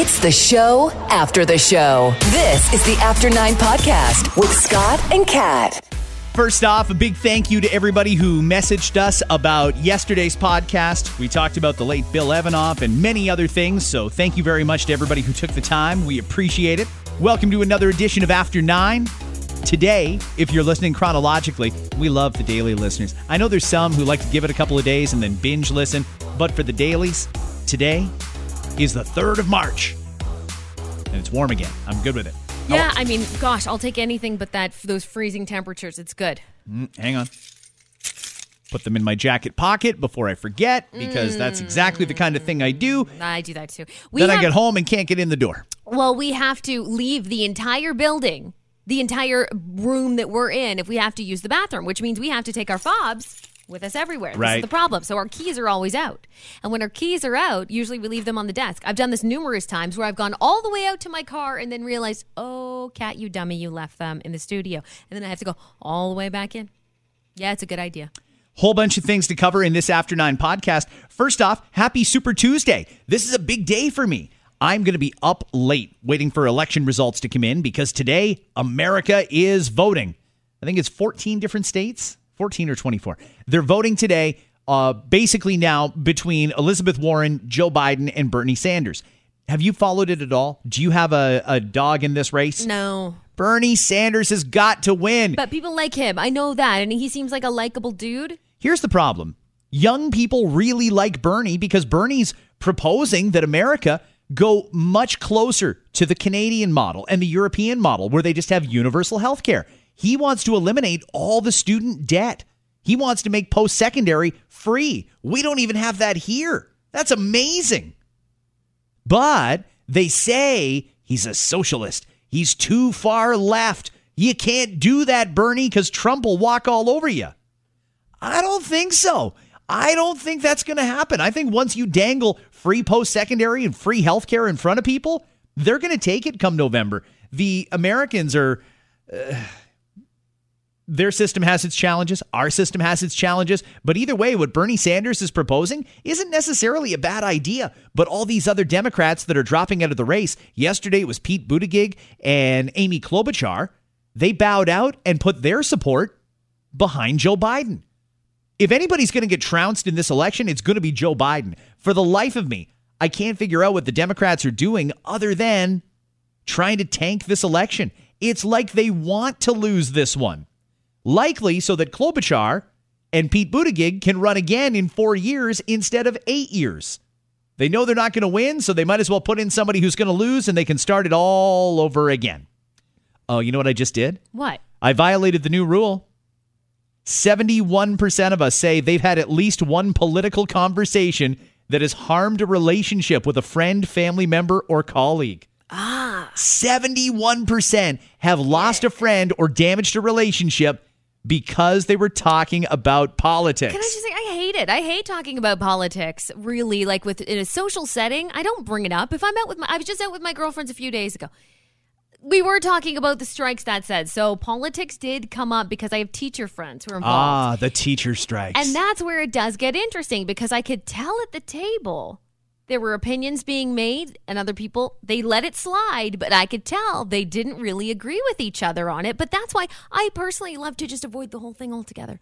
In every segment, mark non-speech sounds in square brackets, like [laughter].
It's the show after the show. This is the After Nine Podcast with Scott and Kat. First off, a big thank you to everybody who messaged us about yesterday's podcast. We talked about the late Bill Evanoff and many other things, so thank you very much to everybody who took the time. We appreciate it. Welcome to another edition of After Nine. Today, if you're listening chronologically, we love the daily listeners. I know there's some who like to give it a couple of days and then binge listen, but for the dailies, today is the 3rd of March. And it's warm again. I'm good with it. Yeah, I mean, gosh, I'll take anything but that those freezing temperatures. It's good. Mm, hang on. Put them in my jacket pocket before I forget because that's exactly the kind of thing I do. I do that too. We Then I get home and can't get in the door. Well, we have to leave the entire building, the entire room that we're in, if we have to use the bathroom, which means we have to take our fobs with us everywhere. This Right. is the problem. So our keys are always out. And when our keys are out, usually we leave them on the desk. I've done this numerous times where I've gone all the way out to my car and then realized, oh, Kat, you dummy, you left them in the studio. And then I have to go all the way back in. Yeah, it's a good idea. Whole bunch of things to cover in this After Nine podcast. First off, happy Super Tuesday. This is a big day for me. I'm going to be up late waiting for election results to come in because today America is voting. I think it's 14 different states, 14 or 24. They're voting today, uh, basically now between Elizabeth Warren, Joe Biden, and Bernie Sanders. Have you followed it at all? Do you have a, a dog in this race? No. Bernie Sanders has got to win. But people like him. I know that. And he seems like a likable dude. Here's the problem young people really like Bernie because Bernie's proposing that America go much closer to the Canadian model and the European model where they just have universal health care. He wants to eliminate all the student debt. He wants to make post secondary free. We don't even have that here. That's amazing. But they say he's a socialist. He's too far left. You can't do that, Bernie, because Trump will walk all over you. I don't think so. I don't think that's going to happen. I think once you dangle free post secondary and free healthcare in front of people, they're going to take it come November. The Americans are. uh, their system has its challenges. Our system has its challenges. But either way, what Bernie Sanders is proposing isn't necessarily a bad idea. But all these other Democrats that are dropping out of the race, yesterday it was Pete Buttigieg and Amy Klobuchar, they bowed out and put their support behind Joe Biden. If anybody's going to get trounced in this election, it's going to be Joe Biden. For the life of me, I can't figure out what the Democrats are doing other than trying to tank this election. It's like they want to lose this one. Likely so that Klobuchar and Pete Buttigieg can run again in four years instead of eight years. They know they're not going to win, so they might as well put in somebody who's going to lose and they can start it all over again. Oh, you know what I just did? What? I violated the new rule. 71% of us say they've had at least one political conversation that has harmed a relationship with a friend, family member, or colleague. Ah. 71% have lost a friend or damaged a relationship because they were talking about politics. Can I just say I hate it. I hate talking about politics. Really, like with in a social setting, I don't bring it up. If I'm out with my, I was just out with my girlfriends a few days ago. We were talking about the strikes that said. So politics did come up because I have teacher friends who are involved. ah, the teacher strikes. And that's where it does get interesting because I could tell at the table there were opinions being made and other people they let it slide, but I could tell they didn't really agree with each other on it. But that's why I personally love to just avoid the whole thing altogether.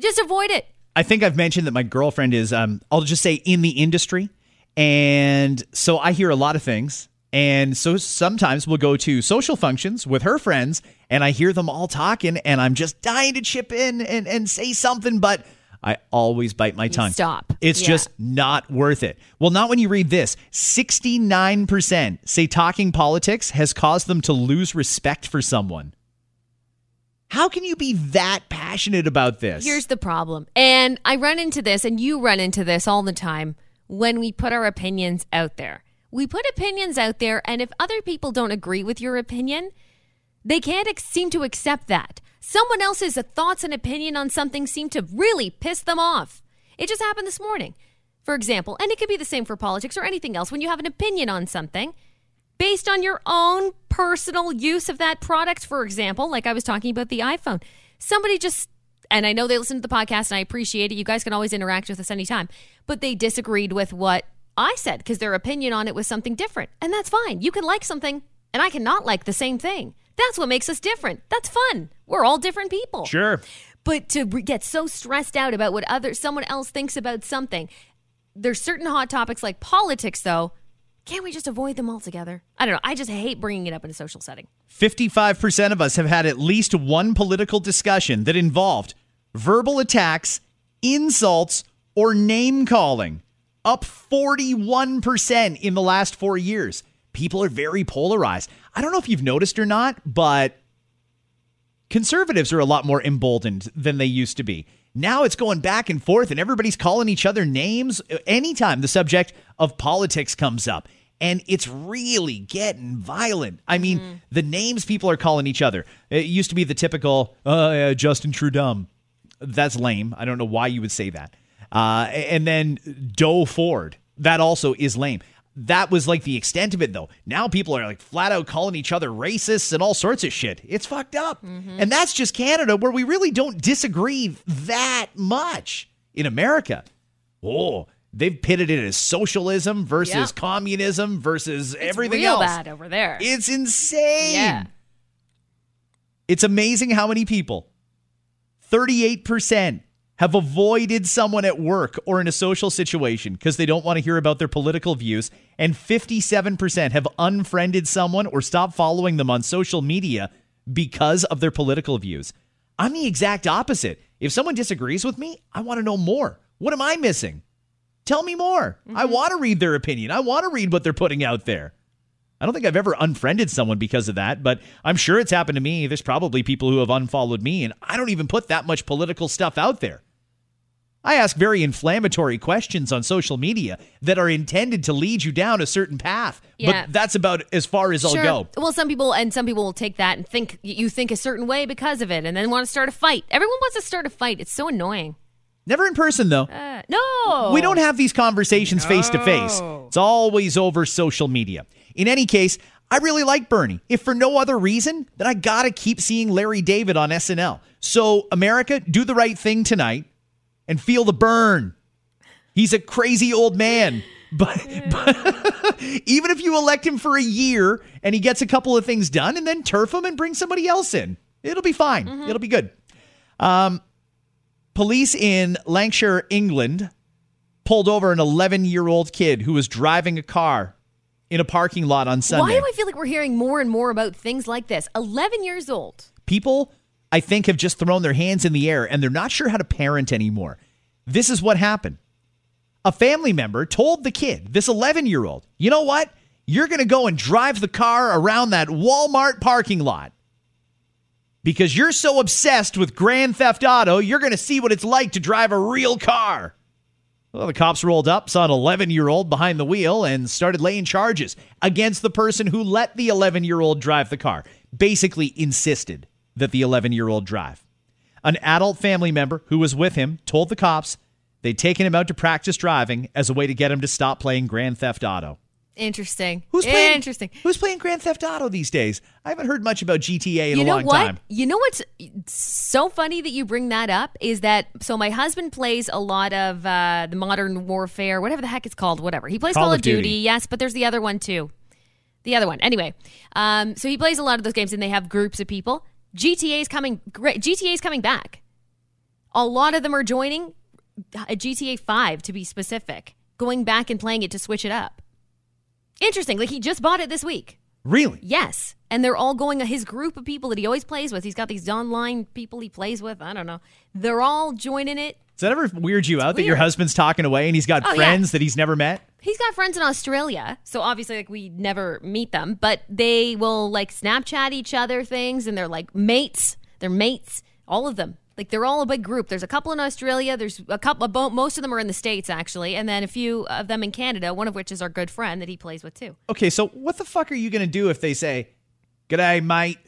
Just avoid it. I think I've mentioned that my girlfriend is, um, I'll just say, in the industry. And so I hear a lot of things. And so sometimes we'll go to social functions with her friends, and I hear them all talking, and I'm just dying to chip in and, and say something, but I always bite my tongue. stop. It's Yeah. just not worth it. Well, not when you read this 69% say talking politics has caused them to lose respect for someone. How can you be that passionate about this? Here's the problem. And I run into this, and you run into this all the time when we put our opinions out there. We put opinions out there, and if other people don't agree with your opinion, they can't ex- seem to accept that. Someone else's thoughts and opinion on something seem to really piss them off. It just happened this morning. For example, and it could be the same for politics or anything else, when you have an opinion on something, based on your own personal use of that product, for example, like I was talking about the iPhone. Somebody just, and I know they listen to the podcast and I appreciate it. You guys can always interact with us anytime, but they disagreed with what I said because their opinion on it was something different. And that's fine. You can like something and I cannot like the same thing. That's what makes us different. That's fun. We're all different people. Sure. But to get so stressed out about what other someone else thinks about something, there's certain hot topics like politics though. Can't we just avoid them altogether? I don't know. I just hate bringing it up in a social setting. 55% of us have had at least one political discussion that involved verbal attacks, insults, or name calling. Up 41% in the last four years. People are very polarized. I don't know if you've noticed or not, but conservatives are a lot more emboldened than they used to be. Now it's going back and forth, and everybody's calling each other names anytime the subject of politics comes up. And it's really getting violent. I mean, the names people are calling each other. It used to be the typical uh, yeah, Justin Trudeau. That's lame. I don't know why you would say that. Uh, and then Doug Ford. That also is lame. That was like the extent of it, though. Now people are like flat out calling each other racists and all sorts of shit. It's fucked up. Mm-hmm. And that's just Canada, where we really don't disagree that much. In America, oh, they've pitted it as socialism versus Yeah. communism versus everything real else. bad over there. It's insane. Yeah. It's amazing how many people, 38%, have avoided someone at work or in a social situation because they don't want to hear about their political views. And 57% have unfriended someone or stopped following them on social media because of their political views. I'm the exact opposite. If someone disagrees with me, I want to know more. What am I missing? Tell me more. I mm-hmm. want to read their opinion. I want to read what they're putting out there. I don't think I've ever unfriended someone because of that, but I'm sure it's happened to me. There's probably people who have unfollowed me, and I don't even put that much political stuff out there. I ask very inflammatory questions on social media that are intended to lead you down a certain path, Yeah. but that's about as far as I'll go. Well, some people and some people will take that and think you think a certain way because of it, and then want to start a fight. Everyone wants to start a fight. It's so annoying. Never in person, though. Uh, no, We don't have these conversations face to face. It's always over social media. In any case, I really like Bernie. If for no other reason, then I gotta keep seeing Larry David on SNL. So, America, do the right thing tonight and feel the Bern. He's a crazy old man. [laughs] But, but [laughs] even if you elect him for a year and he gets a couple of things done and then turf him and bring somebody else in, it'll be fine. It'll be good. Um, police in Lancashire, England, pulled over an 11 year old kid who was driving a car in a parking lot on Sunday. Why do I feel like we're hearing more and more about things like this? Eleven years old. People, I think, have just thrown their hands in the air and they're not sure how to parent anymore. This is what happened. A family member told the kid, this 11 year old, you know what? You're going to go and drive the car around that Walmart parking lot because you're so obsessed with Grand Theft Auto, you're going to see what it's like to drive a real car. Well, the cops rolled up, saw an 11 year old behind the wheel, and started laying charges against the person who let the 11 year old drive the car. Basically, insisted that the 11 year old drive. An adult family member who was with him told the cops they'd taken him out to practice driving as a way to get him to stop playing Grand Theft Auto. Interesting. Who's playing? Interesting. Who's playing Grand Theft Auto these days? I haven't heard much about GTA in you a long what? time. You know what's so funny that you bring that up is that so my husband plays a lot of uh, the modern warfare, whatever the heck it's called, whatever. He plays Call Call, of of Duty. Duty. yes, but there's the other one too. The other one. Anyway, um, so he plays a lot of those games, and they have groups of people. GTA is coming. Great. GTA is coming back. A lot of them are joining uh, a GTA Five to be specific, going back and playing it to switch it up. Interesting. Like he just bought it this week. Really? Yes. And they're all going, his group of people that he always plays with, he's got these online people he plays with. I don't know. They're all joining it. Does that ever weird you out that your husband's talking away and he's got Oh, yeah. friends that he's never met? He's got friends in Australia. So obviously, like, we never meet them, but they will, like, Snapchat each other things and they're like mates. They're mates, all of them. Like, they're all a big group. There's a couple in Australia. There's a couple, most of them are in the States, actually. And then a few of them in Canada, one of which is our good friend that he plays with, too. Okay, so what the fuck are you to do if they say, G'day, mate,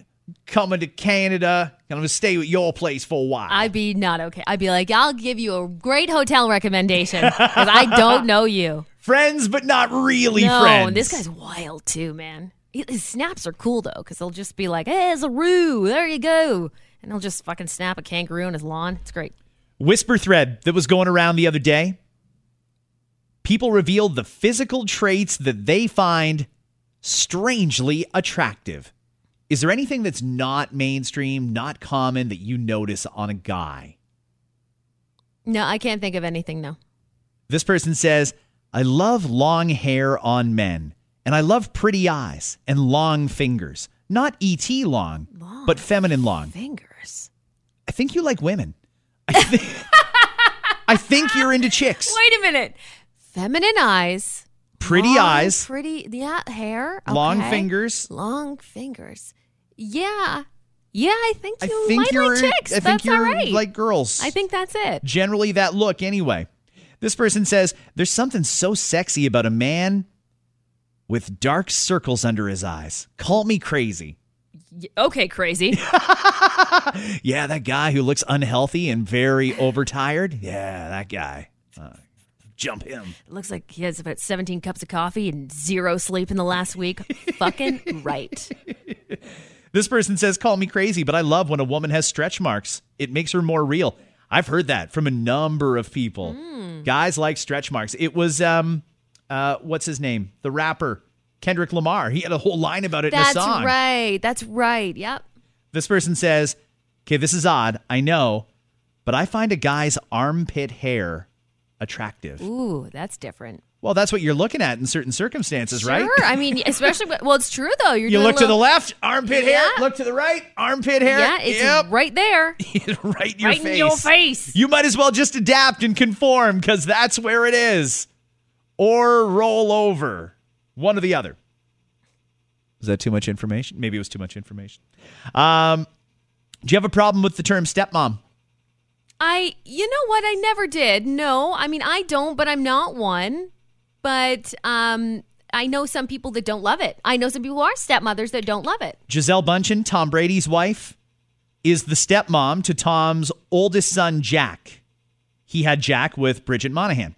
coming to Canada, I'm to stay at your place for a while? I'd be not okay. I'd be like, I'll give you a great hotel recommendation because I don't know you. [laughs] friends, but not really no, friends. and this guy's wild too, man. His snaps are cool though because they'll just be like, "Hey, it's a roo. There you go," and he'll just fucking snap a kangaroo on his lawn. It's great. Whisper thread that was going around the other day. people revealed the physical traits that they find strangely attractive. Is there anything that's not mainstream, not common that you notice on a guy? No, I can't think of anything. No. This person says, I love long hair on men, and I love pretty eyes and long fingers. Not ET long, but feminine long. Fingers. I think you like women. I think, [laughs] I think you're into chicks. Wait a minute. Feminine eyes. Pretty long, eyes, Pretty. Yeah. Hair. long fingers. Long fingers. Yeah. Yeah. I think I you think might you're like chicks. I think That's you're all right. like girls. I think that's it. generally that look anyway. This person says there's something so sexy about a man with dark circles under his eyes. Call me crazy. Okay, crazy. [laughs] Yeah, that guy who looks unhealthy and very overtired. Yeah, that guy. Uh, jump him. It looks like he has about 17 cups of coffee and zero sleep in the last week. Fucking right. [laughs] This person says, call me crazy, but I love when a woman has stretch marks. It makes her more real. I've heard that from a number of people. Hmm. Guys like stretch marks. It was, um, uh, what's his name? The rapper, Kendrick Lamar. He had a whole line about it That's in a song. right. That's right. Yep. This person says, okay, this is odd. I know, but I find a guy's armpit hair attractive. Ooh, that's different. Well, that's what you're looking at in certain circumstances, right? Sure. I mean, [laughs] especially, well, it's true though. You're You look a to the left, armpit hair. Look to the right, armpit hair. Yeah, it's yep. right there. [laughs] right in your face. right face. in your face. You might as well just adapt and conform because that's where it is. Or roll over. One or the other. Is that too much information? Maybe it was too much information. Um, do you have a problem with the term stepmom? I, you know what? I never did. No, I mean, I don't, but I'm not one. But um, I know some people that don't love it. I know some people who are stepmothers that don't love it. Gisele Bundchen, Tom Brady's wife, is the stepmom to Tom's oldest son, Jack. He had Jack with Bridget Moynahan.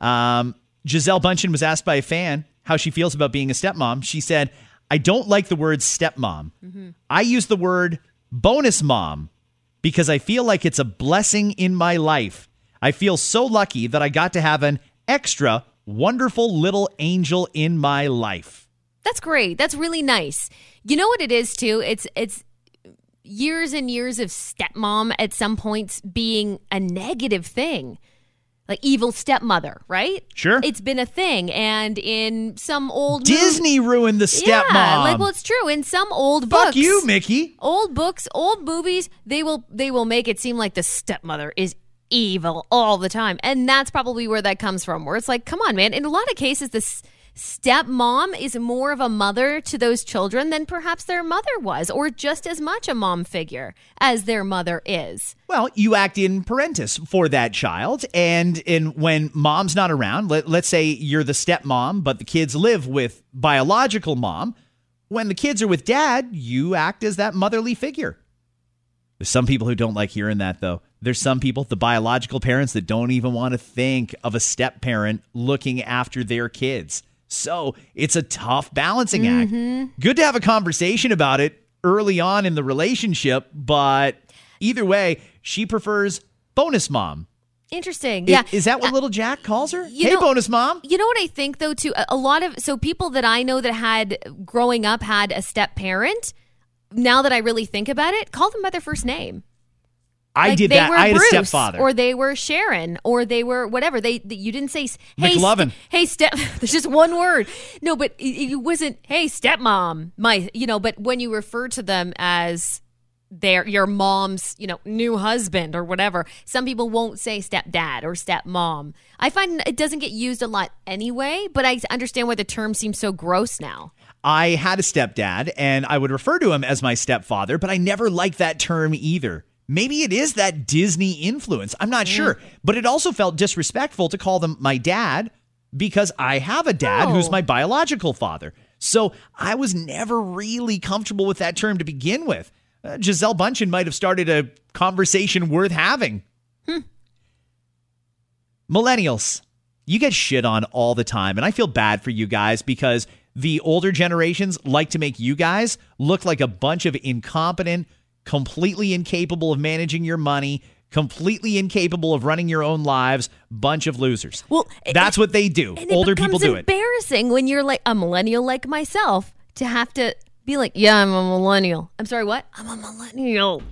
Um, Gisele Bundchen was asked by a fan how she feels about being a stepmom. She said, I don't like the word stepmom. I use the word bonus mom because I feel like it's a blessing in my life. I feel so lucky that I got to have an extra wonderful little angel in my life. That's great. That's really nice. You know what it is too? It's it's years and years of stepmom at some points being a negative thing. Like evil stepmother, right? Sure. It's been a thing and in some old Disney ruined the stepmom. Yeah, like well it's true. In some old books. Fuck books. you, Mickey. old books, old movies, they will they will make it seem like the stepmother is evil all the time. And that's probably where that comes from. Where it's like, come on, man. In a lot of cases this stepmom is more of a mother to those children than perhaps their mother was or just as much a mom figure as their mother is. Well, you act in parentis for that child, and in when mom's not around, let, let's say you're the stepmom, but the kids live with biological mom. When the kids are with dad, you act as that motherly figure. There's some people who don't like hearing that, though. There's some people, the biological parents, that don't even want to think of a step parent looking after their kids. So it's a tough balancing act. Mm-hmm. Good to have a conversation about it early on in the relationship, but either way, she prefers bonus mom. Interesting. Yeah. Is, that what uh, little Jack calls her? you hey, know- bonus mom. You know what I think though too a- a lot of so people that I know that had growing up had a step parent now that I really think about it call them by their first name. I Like, did they that. Were I had Bruce, a stepfather. or they were Sharon, or they were whatever. They, they- you didn't say hey st- hey step. [laughs] There's just one word. No, but it, it wasn't hey stepmom. My you know, but when you refer to them as their your mom's you know new husband or whatever, some people won't say stepdad or stepmom. I find it doesn't get used a lot anyway, but I understand why the term seems so gross now. I had a stepdad and I would refer to him as my stepfather, but I never liked that term either. Maybe it is that Disney influence. I'm not sure. But it also felt disrespectful to call them my dad because I have a dad who's Oh. my biological father. So I was never really comfortable with that term to begin with. Uh, Gisele Bundchen might have started a conversation worth having. Millennials, you get shit on all the time. And I feel bad for you guys because the older generations like to make you guys look like a bunch of incompetent, completely incapable of managing your money, completely incapable of running your own lives, bunch of losers. Well, that's what they do. Older it people do it. embarrassing when you're like a millennial like myself to have to be like, yeah, I'm a millennial. I'm sorry, what? I'm a millennial.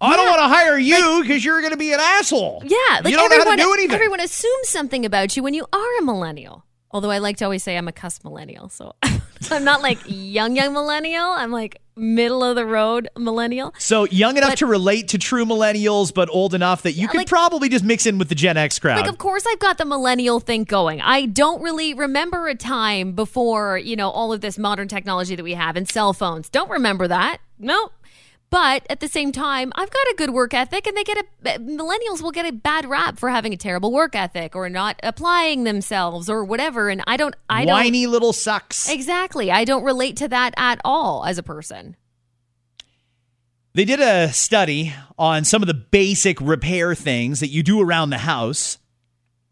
I don't want to hire you because you're going to be an asshole. Yeah, like you don't know how to do anything. everyone assumes something about you when you are a millennial. Although I like to always say I'm a cuss millennial, so [laughs] I'm not like young young millennial. I'm like middle of the road millennial. so young enough But- to relate to true millennials, but old enough that you could like- probably just mix in with the Gen X crowd. Like, of course, I've got the millennial thing going. I don't really remember a time before, you know, all of this modern technology that we have and cell phones. Don't remember that. No. But at the same time, I've got a good work ethic, and they get a millennials will get a bad rap for having a terrible work ethic or not applying themselves or whatever. And I don't, I don't Whiny little sucks. exactly. I don't relate to that at all as a person. They did a study on some of the basic repair things that you do around the house,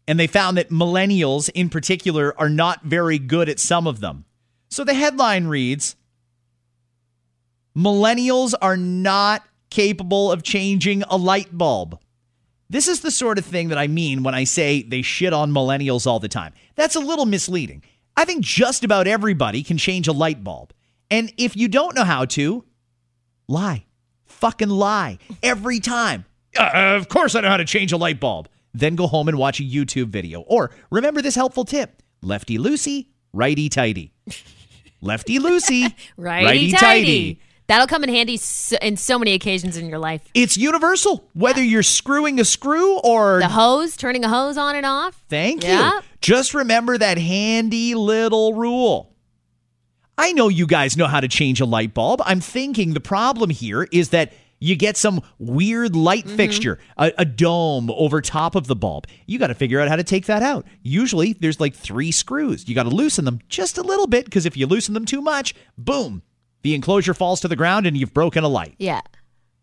and they found that millennials in particular are not very good at some of them. So the headline reads Millennials are not capable of changing a light bulb. This is the sort of thing that I mean when I say they shit on millennials all the time. That's a little misleading. I think just about everybody can change a light bulb. And if you don't know how to, lie. Fucking lie. Every time. Uh, of course I know how to change a light bulb. Then go home and watch a YouTube video. Or remember this helpful tip lefty loosey, righty tighty. Lefty loosey, [laughs] Righty tighty. That'll come in handy so, in so many occasions in your life. It's universal. Whether you're screwing a screw or The hose, turning a hose on and off. Thank Yeah. you. Just remember that handy little rule. I know you guys know how to change a light bulb. I'm thinking the problem here is that you get some weird light Mm-hmm. fixture, a, a dome over top of the bulb. You got to figure out how to take that out. Usually there's like three screws. You got to loosen them just a little bit because if you loosen them too much, boom, the enclosure falls to the ground and you've broken a light. Yeah.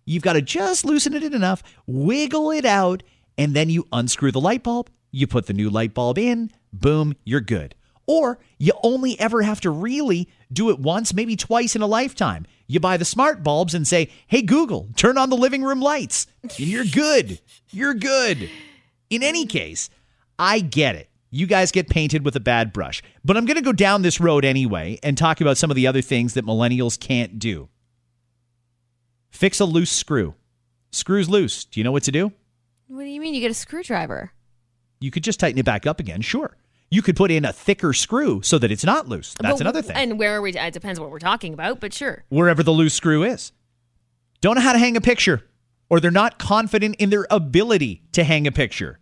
You've got to just loosen it enough, wiggle it out, and then you unscrew the light bulb. You put the new light bulb in, boom, you're good. Or you only ever have to really do it once, maybe twice in a lifetime. You buy the smart bulbs and say, hey, Google, turn on the living room lights. And you're good. You're good. In any case, I get it. You guys get painted with a bad brush. But I'm going to go down this road anyway and talk about some of the other things that millennials can't do. Fix a loose screw. Screw's loose. Do you know what to do? What do you mean? You get a screwdriver? You could just tighten it back up again. Sure. You could put in a thicker screw so that it's not loose. That's But- another thing. And where are we? It depends what we're talking about, but sure. Wherever the loose screw is. Don't know how to hang a picture, or they're not confident in their ability to hang a picture.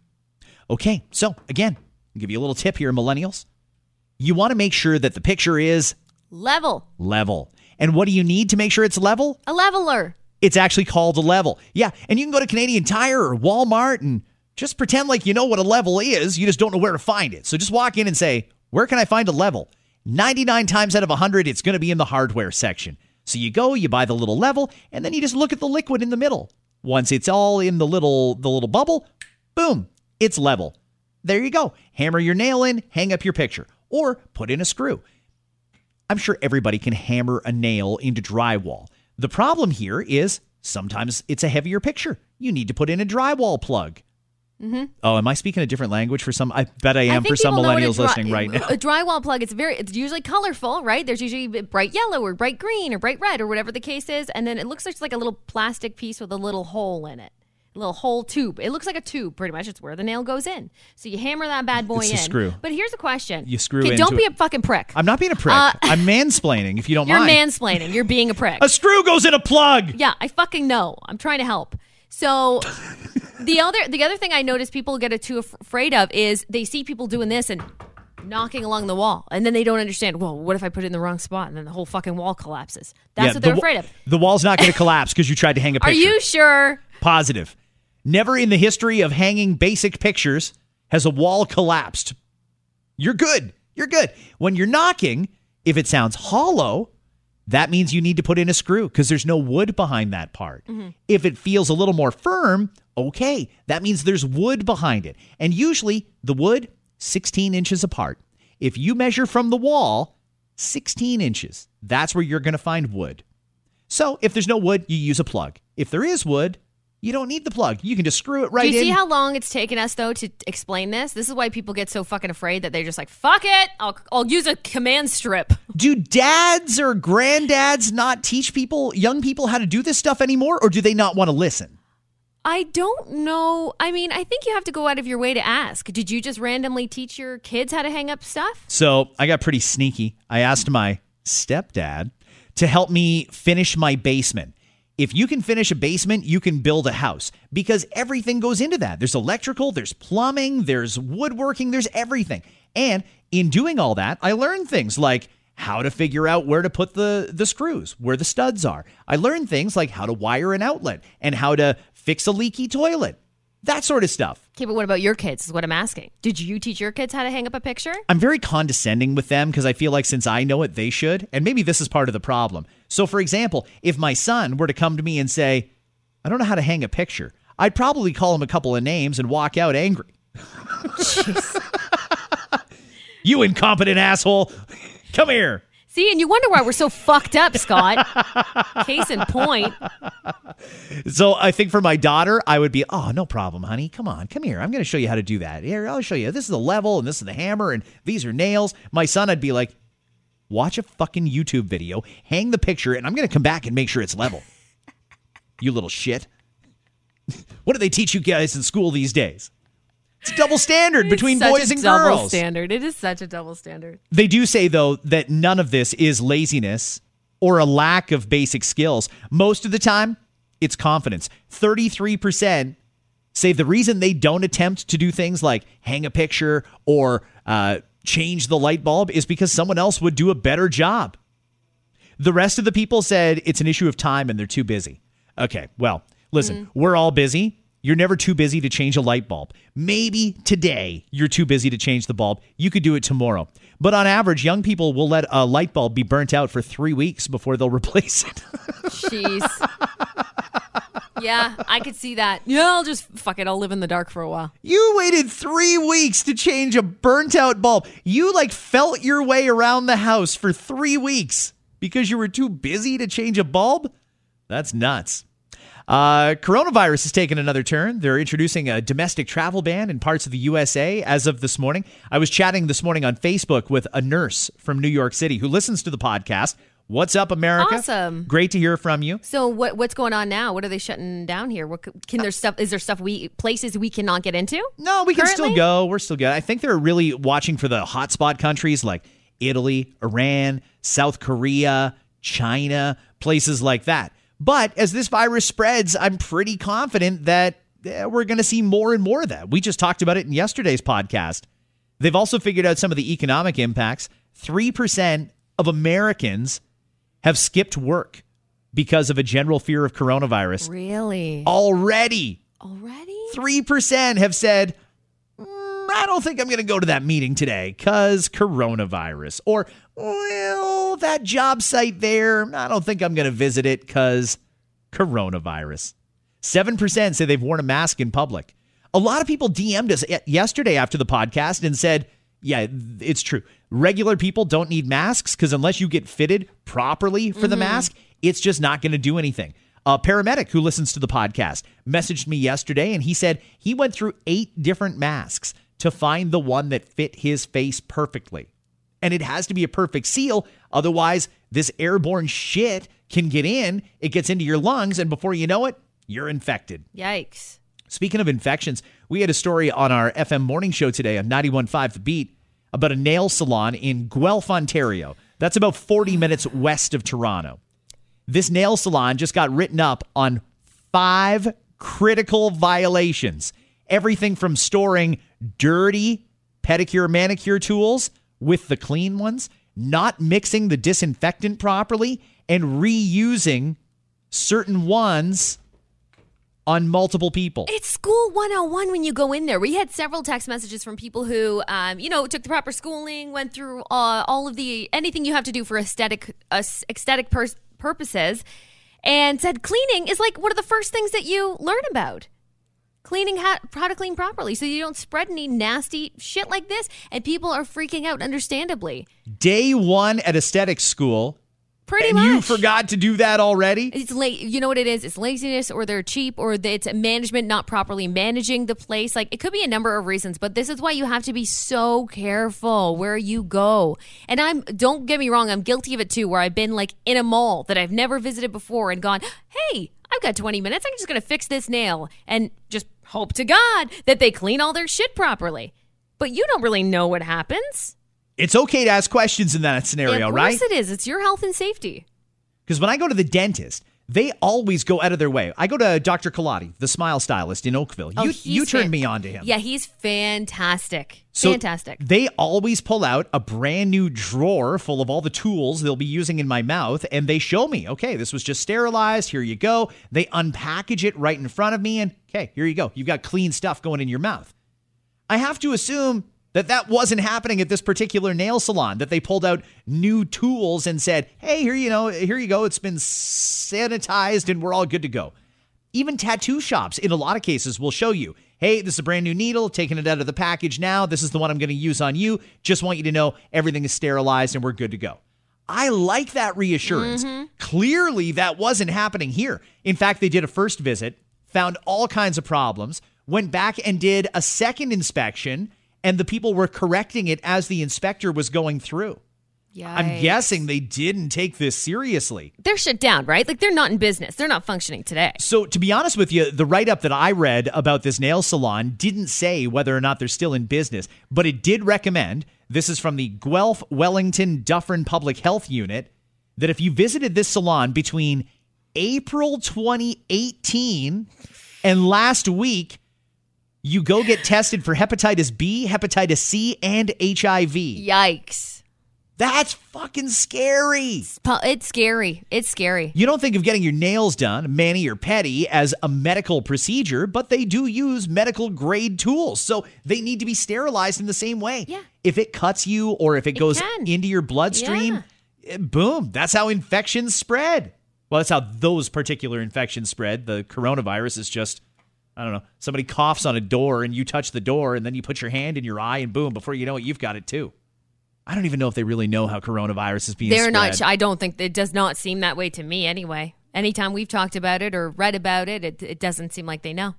Okay, so again, I'll give you a little tip here, millennials. You want to make sure that the picture is Level. level. And what do you need to make sure it's level? A leveler. It's actually called a level. Yeah, and you can go to Canadian Tire or Walmart and just pretend like you know what a level is. You just don't know where to find it. So just walk in and say, Where can I find a level? 99 times out of 100, it's going to be in the hardware section. So you go, you buy the little level, and then you just look at the liquid in the middle. Once it's all in the little the little bubble, boom, it's level. There you go. Hammer your nail in, hang up your picture, or put in a screw. I'm sure everybody can hammer a nail into drywall. The problem here is sometimes it's a heavier picture. You need to put in a drywall plug. Mm-hmm. Oh, am I speaking a different language for some? I bet I I am think for some people know what a millennials dry- listening right now. [laughs] A drywall plug. It's very. It's usually colorful, right? There's usually bright yellow or bright green or bright red or whatever the case is, and then it looks like, like a little plastic piece with a little hole in it. Little hole tube. It looks like a tube, pretty much. It's where the nail goes in. So you hammer that bad boy It's a in. screw. But here's a question. You screw Okay, Don't be it. a fucking prick. I'm not being a prick. Uh, I'm mansplaining, if you don't [laughs] mind. You're mansplaining. You're being a prick. a screw goes in a plug. Yeah, I fucking know. I'm trying to help. So the other the other thing I notice people get too af- afraid of is they see people doing this and knocking along the wall, and then they don't understand. Well, what if I put it in the wrong spot and then the whole fucking wall collapses? That's Yeah, what they're wa- afraid of. The wall's not going to collapse because you tried to hang a picture Are you sure? Positive. Never in the history of hanging basic pictures has a wall collapsed. You're good. You're good. When you're knocking, if it sounds hollow, that means you need to put in a screw because there's no wood behind that part. Mm-hmm. If it feels a little more firm, okay, that means there's wood behind it. And usually the wood, 16 inches apart. If you measure from the wall, 16 inches, that's where you're going to find wood. So if there's no wood, you use a plug. If there is wood, You don't need the plug. You can just screw it right in. Do you in. see how long it's taken us though to explain this? This is why people get so fucking afraid that they're just like, "Fuck it, I'll I'll use a command strip." do dads or granddads not teach people, young people, how to do this stuff anymore, or do they not want to listen? I don't know. I mean, I think you have to go out of your way to ask. Did you just randomly teach your kids how to hang up stuff? So I got pretty sneaky. I asked my stepdad to help me finish my basement. If you can finish a basement, you can build a house because everything goes into that. There's electrical, there's plumbing, there's woodworking, there's everything. And in doing all that, I learned things like how to figure out where to put the, the screws, where the studs are. I learned things like how to wire an outlet and how to fix a leaky toilet. That sort of stuff. Okay, but what about your kids? Is what I'm asking. Did you teach your kids how to hang up a picture? I'm very condescending with them because I feel like since I know it, they should. And maybe this is part of the problem. So, for example, if my son were to come to me and say, I don't know how to hang a picture, I'd probably call him a couple of names and walk out angry. [laughs] you incompetent asshole. Come here. See, and you wonder why we're so fucked up, Scott. Case in point. So I think for my daughter, I would be, oh, no problem, honey. Come on, come here. I'm going to show you how to do that. Here, I'll show you. This is the level, and this is the hammer, and these are nails. My son, I'd be like, watch a fucking YouTube video, hang the picture, and I'm going to come back and make sure it's level. you little shit. [laughs] what do they teach you guys in school these days? It's a double standard between boys a and double girls. standard. It is such a double standard. They do say, though, that none of this is laziness or a lack of basic skills. Most of the time, it's confidence. 33% say the reason they don't attempt to do things like hang a picture or uh, change the light bulb is because someone else would do a better job. The rest of the people said it's an issue of time and they're too busy. Okay, well, listen, mm-hmm. we're all busy. You're never too busy to change a light bulb. Maybe today you're too busy to change the bulb. You could do it tomorrow. But on average, young people will let a light bulb be burnt out for three weeks before they'll [laughs] replace it. Jeez. Yeah, I could see that. Yeah, I'll just fuck it. I'll live in the dark for a while. You waited three weeks to change a burnt out bulb. You like felt your way around the house for three weeks because you were too busy to change a bulb? That's nuts. Uh, coronavirus has taken another turn. They're introducing a domestic travel ban in parts of the USA as of this morning. I was chatting this morning on Facebook with a nurse from New York City who listens to the podcast. What's up, America? Awesome. Great to hear from you. So what what's going on now? What are they shutting down here? What can there stuff? Is there stuff we places we cannot get into? No, we can still go. We're still good. I think they're really watching for the hotspot countries like Italy, Iran, South Korea, China, places like that. But as this virus spreads, I'm pretty confident that eh, we're going to see more and more of that. We just talked about it in yesterday's podcast. They've also figured out some of the economic impacts. 3% of Americans have skipped work because of a general fear of coronavirus Really? already. Already? 3% have said, "Mm, I don't think I'm going to go to that meeting today because coronavirus. Or, well, that job site there, I don't think I'm going to visit it because coronavirus. 7% say they've worn a mask in public. A lot of people DM'd us yesterday after the podcast and said, yeah, it's true. Regular people don't need masks because unless you get fitted properly for the mm-hmm. mask, it's just not going to do anything. A paramedic who listens to the podcast messaged me yesterday and he said he went through eight different masks to find the one that fit his face perfectly. And it has to be a perfect seal. Otherwise, this airborne shit can get in, it gets into your lungs, and before you know it, you're infected. Yikes. Speaking of infections, we had a story on our FM morning show today on 91.5 The Beat about a nail salon in Guelph, Ontario. That's about 40 minutes west of Toronto. This nail salon just got written up on five critical violations. Everything from storing dirty pedicure manicure tools with the clean ones, not mixing the disinfectant properly, and reusing certain ones on multiple people. It's school 101 when you go in there. We had several text messages from people who, um, you know, took the proper schooling, went through uh, all of the anything you have to do for aesthetic uh, aesthetic pers- purposes, and said cleaning is like one of the first things that you learn about. Cleaning how, how to clean properly so you don't spread any nasty shit like this. And people are freaking out, understandably. Day one at aesthetics school, Pretty and much. you forgot to do that already? It's late. You know what it is? It's laziness, or they're cheap, or it's management not properly managing the place. Like it could be a number of reasons, but this is why you have to be so careful where you go. And I'm don't get me wrong, I'm guilty of it too. Where I've been like in a mall that I've never visited before and gone, hey, I've got 20 minutes. I'm just gonna fix this nail and just hope to God that they clean all their shit properly. But you don't really know what happens. It's okay to ask questions in that scenario, of right? course it is. It's your health and safety. Because when I go to the dentist, they always go out of their way. I go to Dr. Kaladi, the smile stylist in Oakville. Oh, you you turned fan- me on to him. Yeah, he's fantastic. So fantastic. They always pull out a brand new drawer full of all the tools they'll be using in my mouth, and they show me, okay, this was just sterilized. Here you go. They unpackage it right in front of me, and okay, here you go. You've got clean stuff going in your mouth. I have to assume that that wasn't happening at this particular nail salon. That they pulled out new tools and said, "Hey, here you know, here you go. It's been sanitized, and we're all good to go." Even tattoo shops, in a lot of cases, will show you, hey, this is a brand new needle, taking it out of the package now. This is the one I'm going to use on you. Just want you to know everything is sterilized and we're good to go. I like that reassurance. Mm-hmm. Clearly, that wasn't happening here. In fact, they did a first visit, found all kinds of problems, went back and did a second inspection, and the people were correcting it as the inspector was going through. Yeah. I'm guessing they didn't take this seriously. they're shut down, right? Like they're not in business. They're not functioning today. So, to be honest with you, the write up that I read about this nail salon didn't say whether or not they're still in business, but it did recommend this is from the Guelph Wellington Dufferin Public Health Unit that if you visited this salon between April 2018 and last week, you go get tested for hepatitis B, hepatitis C, and HIV. Yikes. That's fucking scary. It's scary. It's scary. You don't think of getting your nails done, mani or pedi, as a medical procedure, but they do use medical grade tools. So they need to be sterilized in the same way. Yeah. If it cuts you or if it goes can. into your bloodstream, eh, boom, that's how infections spread. Well, that's how those particular infections spread. The coronavirus is just, I don't know, somebody coughs on a door and you touch the door and then you put your hand in your eye and boom, before you know it, you've got it too. I don't even know if they really know how coronavirus is being They're spread. not. I don't think it does not seem that way to me anyway. Anytime we've talked about it or read about it, it, it doesn't seem like they know.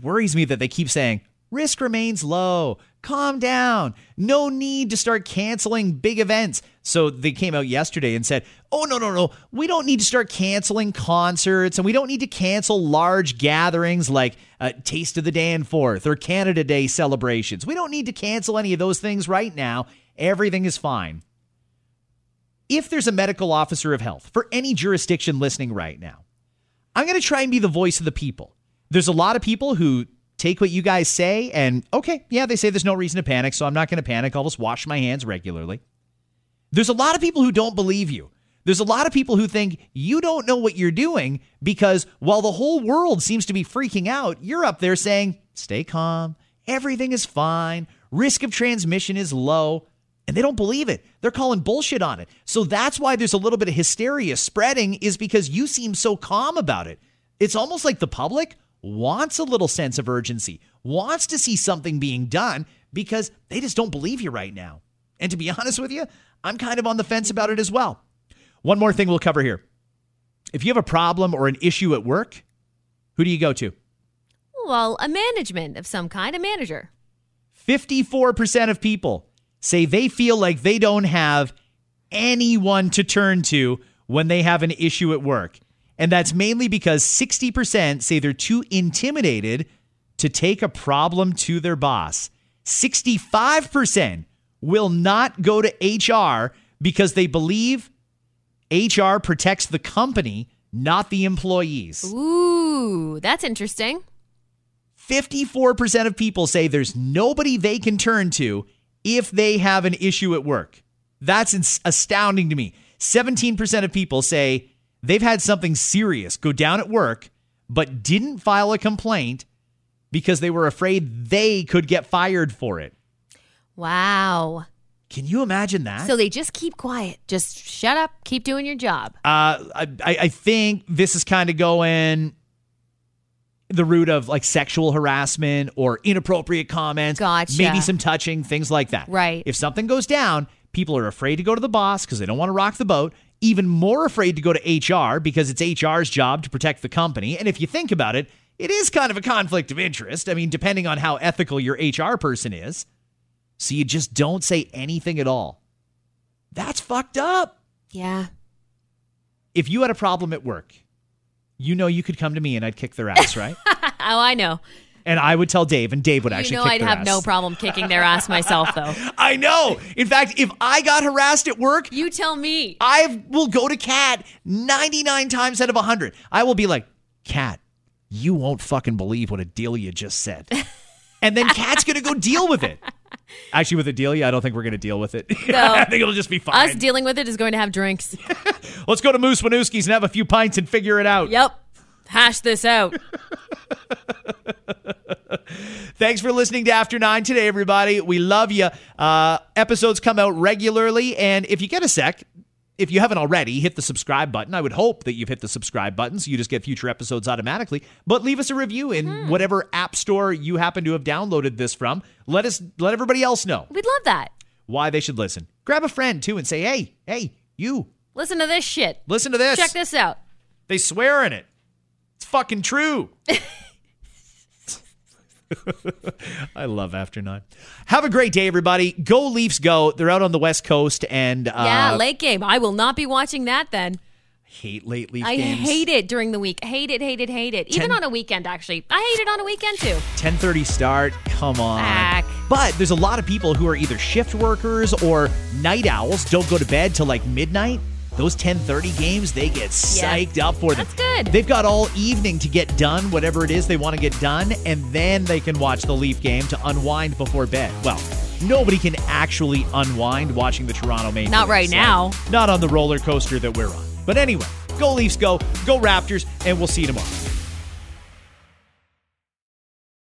worries me that they keep saying risk remains low. Calm down. No need to start canceling big events. So they came out yesterday and said, "Oh no, no, no. We don't need to start canceling concerts and we don't need to cancel large gatherings like uh, Taste of the Danforth or Canada Day celebrations. We don't need to cancel any of those things right now. Everything is fine." If there's a medical officer of health for any jurisdiction listening right now, I'm going to try and be the voice of the people. There's a lot of people who take what you guys say and, okay, yeah, they say there's no reason to panic, so I'm not going to panic. I'll just wash my hands regularly. There's a lot of people who don't believe you. There's a lot of people who think you don't know what you're doing because while the whole world seems to be freaking out, you're up there saying, stay calm, everything is fine, risk of transmission is low. And they don't believe it. They're calling bullshit on it. So that's why there's a little bit of hysteria spreading, is because you seem so calm about it. It's almost like the public wants a little sense of urgency, wants to see something being done because they just don't believe you right now. And to be [laughs] honest with you, I'm kind of on the fence about it as well. One more thing we'll cover here. If you have a problem or an issue at work, who do you go to? Well, a management of some kind, a manager. 54% of people say they feel like they don't have anyone to turn to when they have an issue at work. And that's mainly because 60% say they're too intimidated to take a problem to their boss. 65% will not go to HR because they believe HR protects the company, not the employees. Ooh, that's interesting. 54% of people say there's nobody they can turn to if they have an issue at work. That's astounding to me. 17% of people say they've had something serious go down at work, but didn't file a complaint because they were afraid they could get fired for it. Wow. Can you imagine that? So they just keep quiet. Just shut up. Keep doing your job. Uh, I, I I think this is kind of going the route of like sexual harassment or inappropriate comments, Gotcha. maybe some touching, things like that. Right. If something goes down, people are afraid to go to the boss because they don't want to rock the boat. Even more afraid to go to HR because it's HR's job to protect the company. And if you think about it, it is kind of a conflict of interest. I mean, depending on how ethical your HR person is. So you just don't say anything at all. That's fucked up. Yeah. If you had a problem at work, you know you could come to me and I'd kick their ass, right? [laughs] oh, I know. And I would tell Dave, and Dave would actually you know I'd have ass. no problem kicking their ass myself, though. [laughs] I know. In fact, if I got harassed at work, You tell me. I will go to Kat 99 times out of 100. I will be like, Kat, you won't fucking believe what Adelia just said. [laughs] And then Kat's going to go deal with it. Actually, with Adelia, I don't think we're going to deal with it. [laughs] No. I think it'll just be fine. Us dealing with it is going to have drinks. Let's go to Moose Winooski's and have a few pints and figure it out. Yep. Hash this out. [laughs] Thanks for listening to After Nine today, everybody. We love you. Uh, episodes come out regularly, and if you get a sec, if you haven't already, hit the subscribe button. I would hope that you've hit the subscribe button so you just get future episodes automatically. But leave us a review in whatever app store you happen to have downloaded this from. Let us let everybody else know We'd love that. why they should listen. Grab a friend too and say, "Hey, hey, you, Listen to this shit. listen to this." Check this out. They swear in it. It's fucking true. [laughs] I love After Nine. Have a great day, everybody. Go Leafs, go. They're out on the West Coast, and uh, Yeah, late game. I will not be watching that then. hate late Leaf I games. hate it during the week. Hate it, hate it, hate it. Even Ten- on a weekend, actually. I hate it on a weekend too. 10:30 start. Come on. Back. But there's a lot of people who are either shift workers or night owls. Don't go to bed till like midnight. Those 10:30 games, they get psyched up for them. That's good. They've got all evening to get done whatever it is they want to get done, and then they can watch the Leaf game to unwind before bed. Well, nobody can actually unwind watching the Toronto Maple. Not right Leafs. now. Not on the roller coaster that we're on. But anyway, go Leafs, go, go Raptors, and we'll see you tomorrow.